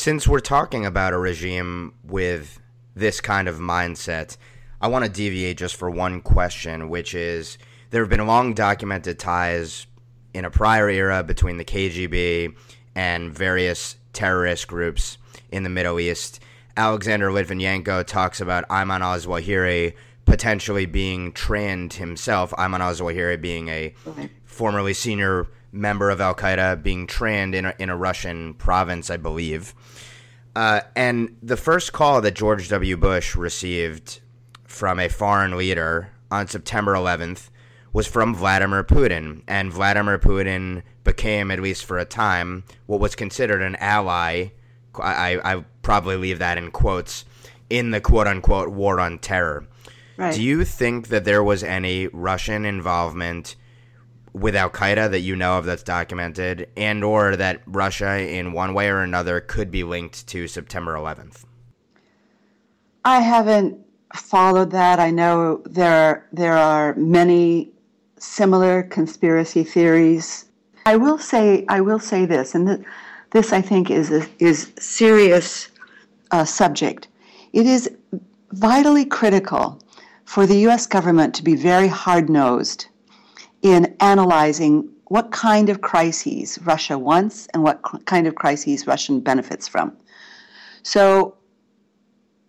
Since we're talking about a regime with this kind of mindset, I want to deviate just for one question, which is there have been long documented ties in a prior era between the KGB and various terrorist groups in the Middle East. Alexander Litvinenko talks about Ayman al Zawahiri potentially being trained himself. Ayman al Zawahiri being a okay. formerly senior member of Al Qaeda being trained in a, in a Russian province, I believe. Uh, and the first call that George W. Bush received from a foreign leader on September 11th was from Vladimir Putin. And Vladimir Putin became, at least for a time, what was considered an ally. I, I probably leave that in quotes in the quote unquote war on terror. Right. Do you think that there was any Russian involvement with Al Qaeda that you know of that's documented, and or that Russia, in one way or another, could be linked to September 11th? I haven't followed that. I know there there are many similar conspiracy theories. I will say I will say this, and th- this I think is a, is serious uh, subject. It is vitally critical for the U.S. government to be very hard nosed in analyzing what kind of crises Russia wants and what kind of crises Russia benefits from. So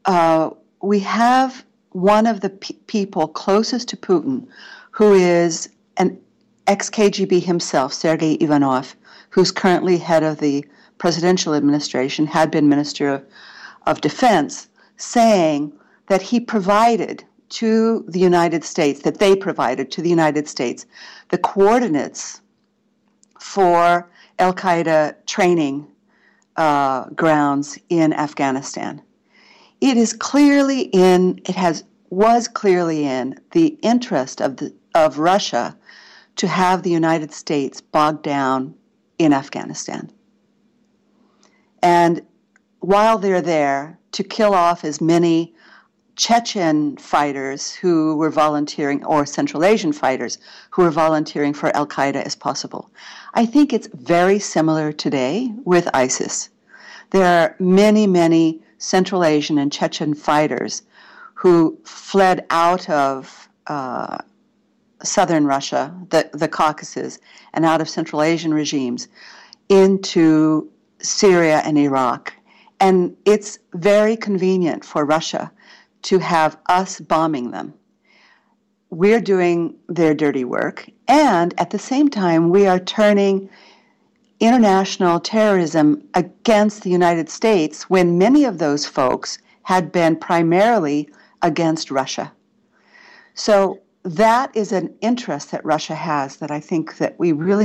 uh, we have one of the pe- people closest to Putin who is an ex KGB himself, Sergei Ivanov, who's currently head of the presidential administration, had been Minister of, of Defense, saying that he provided to the United States, that they provided to the United States, the coordinates for Al Qaeda training uh, grounds in Afghanistan. It is clearly in, it has was clearly in the interest of the of Russia to have the United States bogged down in Afghanistan. And while they're there, to kill off as many Chechen fighters who were volunteering, or Central Asian fighters who were volunteering for Al Qaeda as possible. I think it's very similar today with ISIS. There are many, many Central Asian and Chechen fighters who fled out of uh, southern Russia, the, the Caucasus, and out of Central Asian regimes into Syria and Iraq. And it's very convenient for Russia to have us bombing them. We're doing their dirty work, and at the same time, we are turning international terrorism against the United States when many of those folks had been primarily against Russia. So that is an interest that Russia has that I think that we really